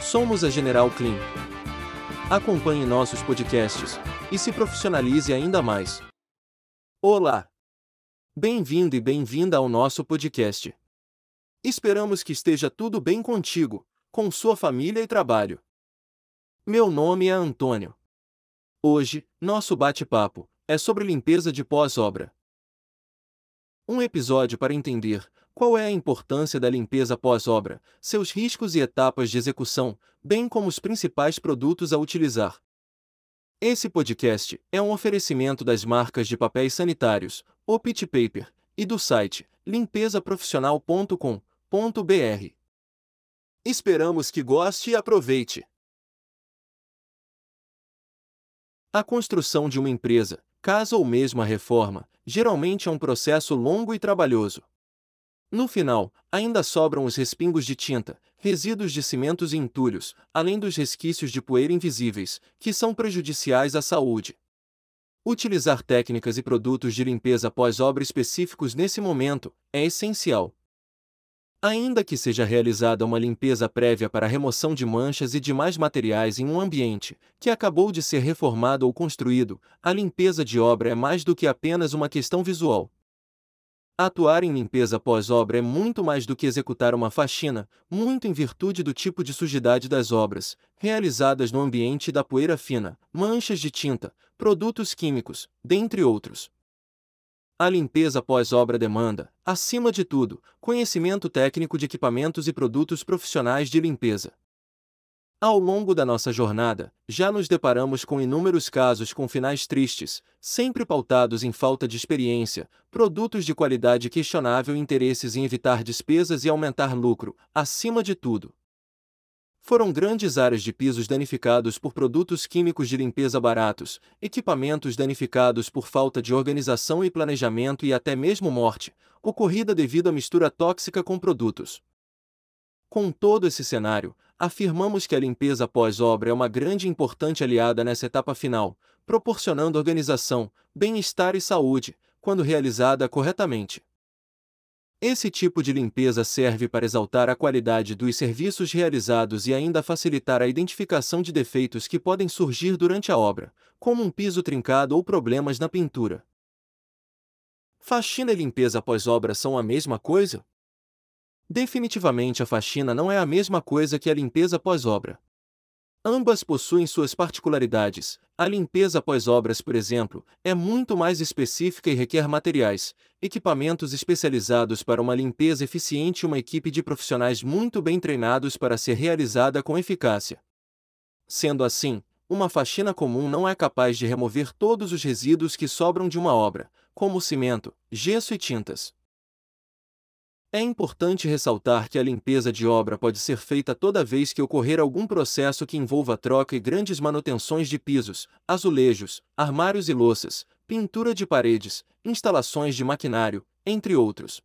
Somos a General Clean. Acompanhe nossos podcasts e se profissionalize ainda mais. Olá! Bem-vindo e bem-vinda ao nosso podcast. Esperamos que esteja tudo bem contigo, com sua família e trabalho. Meu nome é Antônio. Hoje, nosso bate-papo é sobre limpeza de pós-obra. Um episódio para entender qual é a importância da limpeza pós-obra, seus riscos e etapas de execução, bem como os principais produtos a utilizar. Esse podcast é um oferecimento das marcas de papéis sanitários, Opit Paper, e do site limpesaprofissional.com.br. Esperamos que goste e aproveite. A construção de uma empresa, casa ou mesmo a reforma, geralmente é um processo longo e trabalhoso. No final, ainda sobram os respingos de tinta, resíduos de cimentos e entulhos, além dos resquícios de poeira invisíveis, que são prejudiciais à saúde. Utilizar técnicas e produtos de limpeza pós-obra específicos nesse momento é essencial. Ainda que seja realizada uma limpeza prévia para remoção de manchas e demais materiais em um ambiente que acabou de ser reformado ou construído, a limpeza de obra é mais do que apenas uma questão visual. Atuar em limpeza pós-obra é muito mais do que executar uma faxina, muito em virtude do tipo de sujidade das obras, realizadas no ambiente da poeira fina, manchas de tinta, produtos químicos, dentre outros. A limpeza pós-obra demanda, acima de tudo, conhecimento técnico de equipamentos e produtos profissionais de limpeza. Ao longo da nossa jornada, já nos deparamos com inúmeros casos com finais tristes, sempre pautados em falta de experiência, produtos de qualidade questionável e interesses em evitar despesas e aumentar lucro, acima de tudo. Foram grandes áreas de pisos danificados por produtos químicos de limpeza baratos, equipamentos danificados por falta de organização e planejamento e até mesmo morte, ocorrida devido à mistura tóxica com produtos. Com todo esse cenário, afirmamos que a limpeza pós-obra é uma grande e importante aliada nessa etapa final, proporcionando organização, bem-estar e saúde, quando realizada corretamente. Esse tipo de limpeza serve para exaltar a qualidade dos serviços realizados e ainda facilitar a identificação de defeitos que podem surgir durante a obra, como um piso trincado ou problemas na pintura. Faxina e limpeza pós-obra são a mesma coisa? Definitivamente a faxina não é a mesma coisa que a limpeza pós-obra. Ambas possuem suas particularidades. A limpeza pós-obras, por exemplo, é muito mais específica e requer materiais, equipamentos especializados para uma limpeza eficiente e uma equipe de profissionais muito bem treinados para ser realizada com eficácia. Sendo assim, uma faxina comum não é capaz de remover todos os resíduos que sobram de uma obra, como cimento, gesso e tintas. É importante ressaltar que a limpeza de obra pode ser feita toda vez que ocorrer algum processo que envolva troca e grandes manutenções de pisos, azulejos, armários e louças, pintura de paredes, instalações de maquinário, entre outros.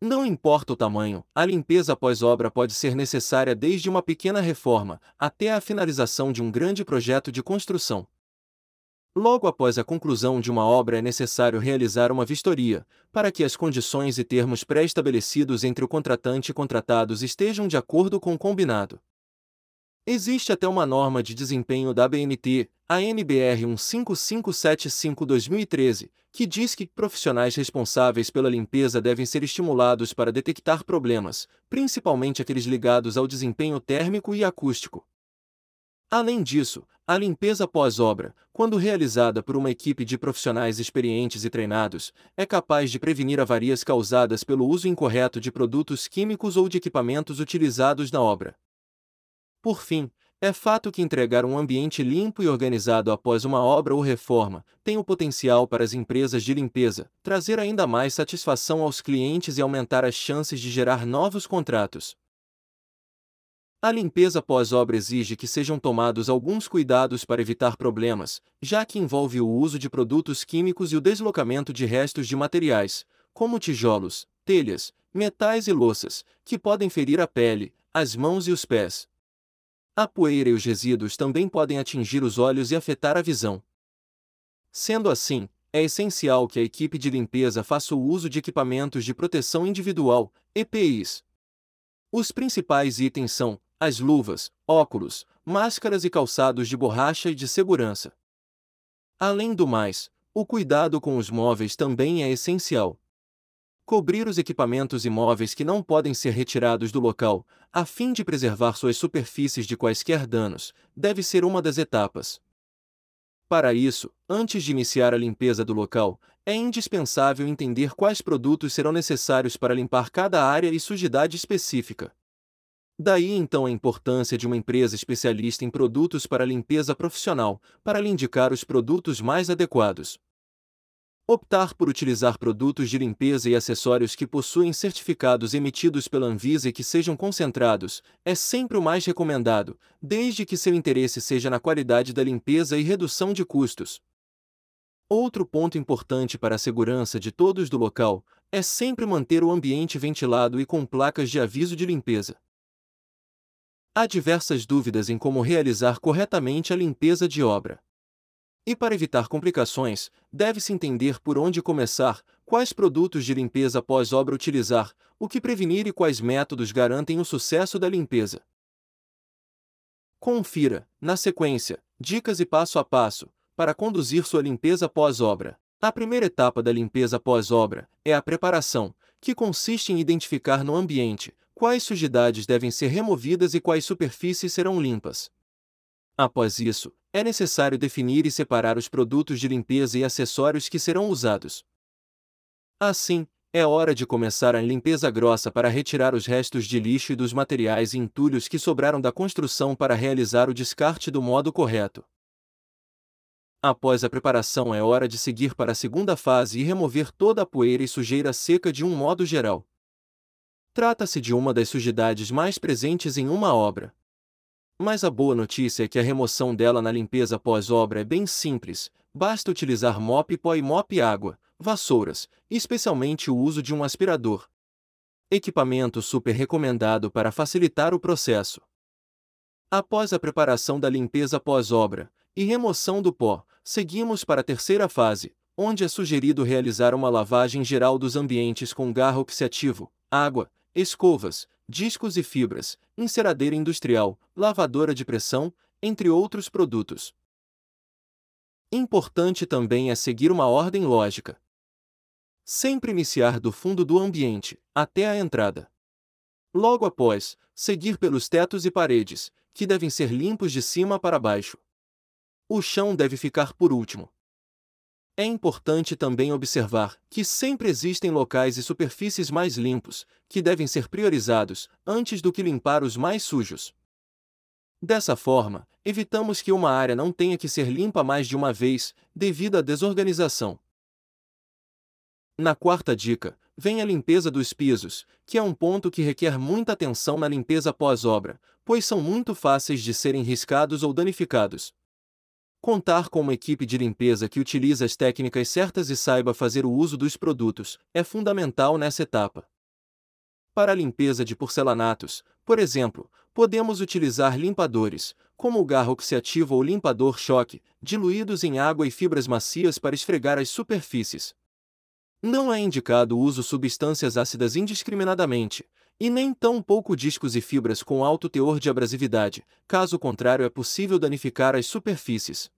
Não importa o tamanho, a limpeza pós-obra pode ser necessária desde uma pequena reforma até a finalização de um grande projeto de construção. Logo após a conclusão de uma obra é necessário realizar uma vistoria, para que as condições e termos pré-estabelecidos entre o contratante e contratados estejam de acordo com o combinado. Existe até uma norma de desempenho da ABNT, a NBR 15575-2013, que diz que profissionais responsáveis pela limpeza devem ser estimulados para detectar problemas, principalmente aqueles ligados ao desempenho térmico e acústico. Além disso, a limpeza pós-obra, quando realizada por uma equipe de profissionais experientes e treinados, é capaz de prevenir avarias causadas pelo uso incorreto de produtos químicos ou de equipamentos utilizados na obra. Por fim, é fato que entregar um ambiente limpo e organizado após uma obra ou reforma tem o potencial para as empresas de limpeza trazer ainda mais satisfação aos clientes e aumentar as chances de gerar novos contratos. A limpeza pós-obra exige que sejam tomados alguns cuidados para evitar problemas, já que envolve o uso de produtos químicos e o deslocamento de restos de materiais, como tijolos, telhas, metais e louças, que podem ferir a pele, as mãos e os pés. A poeira e os resíduos também podem atingir os olhos e afetar a visão. Sendo assim, é essencial que a equipe de limpeza faça o uso de equipamentos de proteção individual, EPIs. Os principais itens são as luvas, óculos, máscaras e calçados de borracha e de segurança. Além do mais, o cuidado com os móveis também é essencial. Cobrir os equipamentos imóveis que não podem ser retirados do local, a fim de preservar suas superfícies de quaisquer danos, deve ser uma das etapas. Para isso, antes de iniciar a limpeza do local, é indispensável entender quais produtos serão necessários para limpar cada área e sujidade específica. Daí então a importância de uma empresa especialista em produtos para limpeza profissional, para lhe indicar os produtos mais adequados. Optar por utilizar produtos de limpeza e acessórios que possuem certificados emitidos pela Anvisa e que sejam concentrados é sempre o mais recomendado, desde que seu interesse seja na qualidade da limpeza e redução de custos. Outro ponto importante para a segurança de todos do local é sempre manter o ambiente ventilado e com placas de aviso de limpeza. Há diversas dúvidas em como realizar corretamente a limpeza de obra. E para evitar complicações, deve-se entender por onde começar, quais produtos de limpeza pós-obra utilizar, o que prevenir e quais métodos garantem o sucesso da limpeza. Confira, na sequência, dicas e passo a passo, para conduzir sua limpeza pós-obra. A primeira etapa da limpeza pós-obra é a preparação, que consiste em identificar no ambiente quais sujidades devem ser removidas e quais superfícies serão limpas. Após isso, é necessário definir e separar os produtos de limpeza e acessórios que serão usados. Assim, é hora de começar a limpeza grossa para retirar os restos de lixo e dos materiais e entulhos que sobraram da construção para realizar o descarte do modo correto. Após a preparação, é hora de seguir para a segunda fase e remover toda a poeira e sujeira seca de um modo geral. Trata-se de uma das sujidades mais presentes em uma obra. Mas a boa notícia é que a remoção dela na limpeza pós-obra é bem simples, basta utilizar mop pó e mop água, vassouras, especialmente o uso de um aspirador. Equipamento super recomendado para facilitar o processo. Após a preparação da limpeza pós-obra e remoção do pó, seguimos para a terceira fase, onde é sugerido realizar uma lavagem geral dos ambientes com garro oxidativo, água, escovas, discos e fibras, enceradeira industrial, lavadora de pressão, entre outros produtos. Importante também é seguir uma ordem lógica. Sempre iniciar do fundo do ambiente, até a entrada. Logo após, seguir pelos tetos e paredes, que devem ser limpos de cima para baixo. O chão deve ficar por último. É importante também observar que sempre existem locais e superfícies mais limpos, que devem ser priorizados, antes do que limpar os mais sujos. Dessa forma, evitamos que uma área não tenha que ser limpa mais de uma vez, devido à desorganização. Na quarta dica, vem a limpeza dos pisos, que é um ponto que requer muita atenção na limpeza pós-obra, pois são muito fáceis de serem riscados ou danificados. Contar com uma equipe de limpeza que utiliza as técnicas certas e saiba fazer o uso dos produtos é fundamental nessa etapa. Para a limpeza de porcelanatos, por exemplo, podemos utilizar limpadores, como o garro oxidativo ou limpador choque, diluídos em água e fibras macias para esfregar as superfícies. Não é indicado o uso substâncias ácidas indiscriminadamente, e nem tão pouco discos e fibras com alto teor de abrasividade, caso contrário é possível danificar as superfícies.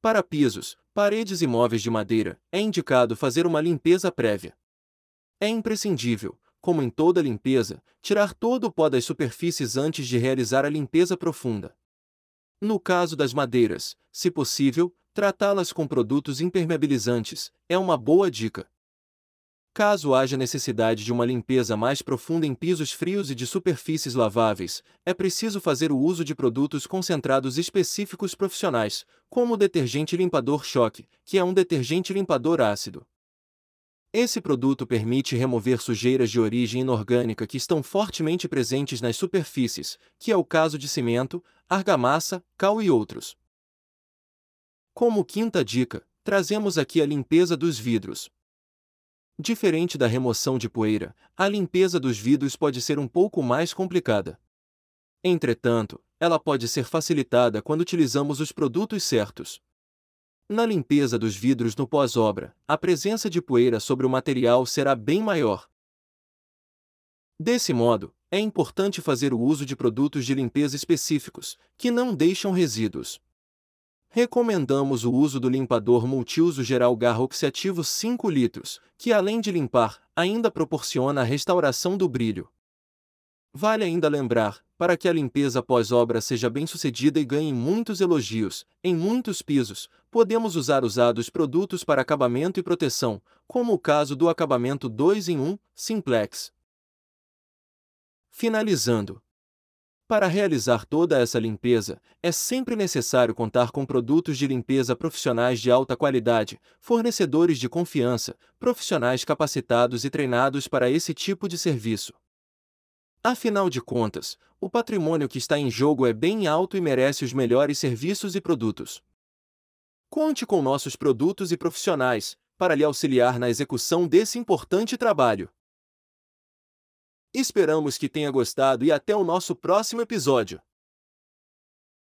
Para pisos, paredes e móveis de madeira, é indicado fazer uma limpeza prévia. É imprescindível, como em toda limpeza, tirar todo o pó das superfícies antes de realizar a limpeza profunda. No caso das madeiras, se possível, tratá-las com produtos impermeabilizantes é uma boa dica. Caso haja necessidade de uma limpeza mais profunda em pisos frios e de superfícies laváveis, é preciso fazer o uso de produtos concentrados específicos profissionais, como o detergente limpador choque, que é um detergente limpador ácido. Esse produto permite remover sujeiras de origem inorgânica que estão fortemente presentes nas superfícies, que é o caso de cimento, argamassa, cal e outros. Como quinta dica, trazemos aqui a limpeza dos vidros. Diferente da remoção de poeira, a limpeza dos vidros pode ser um pouco mais complicada. Entretanto, ela pode ser facilitada quando utilizamos os produtos certos. Na limpeza dos vidros no pós-obra, a presença de poeira sobre o material será bem maior. Desse modo, é importante fazer o uso de produtos de limpeza específicos, que não deixam resíduos. Recomendamos o uso do limpador multiuso geral Garra Oxiativo 5 litros, que além de limpar, ainda proporciona a restauração do brilho. Vale ainda lembrar, para que a limpeza pós-obra seja bem-sucedida e ganhe muitos elogios, em muitos pisos, podemos usar usados produtos para acabamento e proteção, como o caso do acabamento 2 em 1, Simplex. Finalizando. Para realizar toda essa limpeza, é sempre necessário contar com produtos de limpeza profissionais de alta qualidade, fornecedores de confiança, profissionais capacitados e treinados para esse tipo de serviço. Afinal de contas, o patrimônio que está em jogo é bem alto e merece os melhores serviços e produtos. Conte com nossos produtos e profissionais para lhe auxiliar na execução desse importante trabalho. Esperamos que tenha gostado e até o nosso próximo episódio.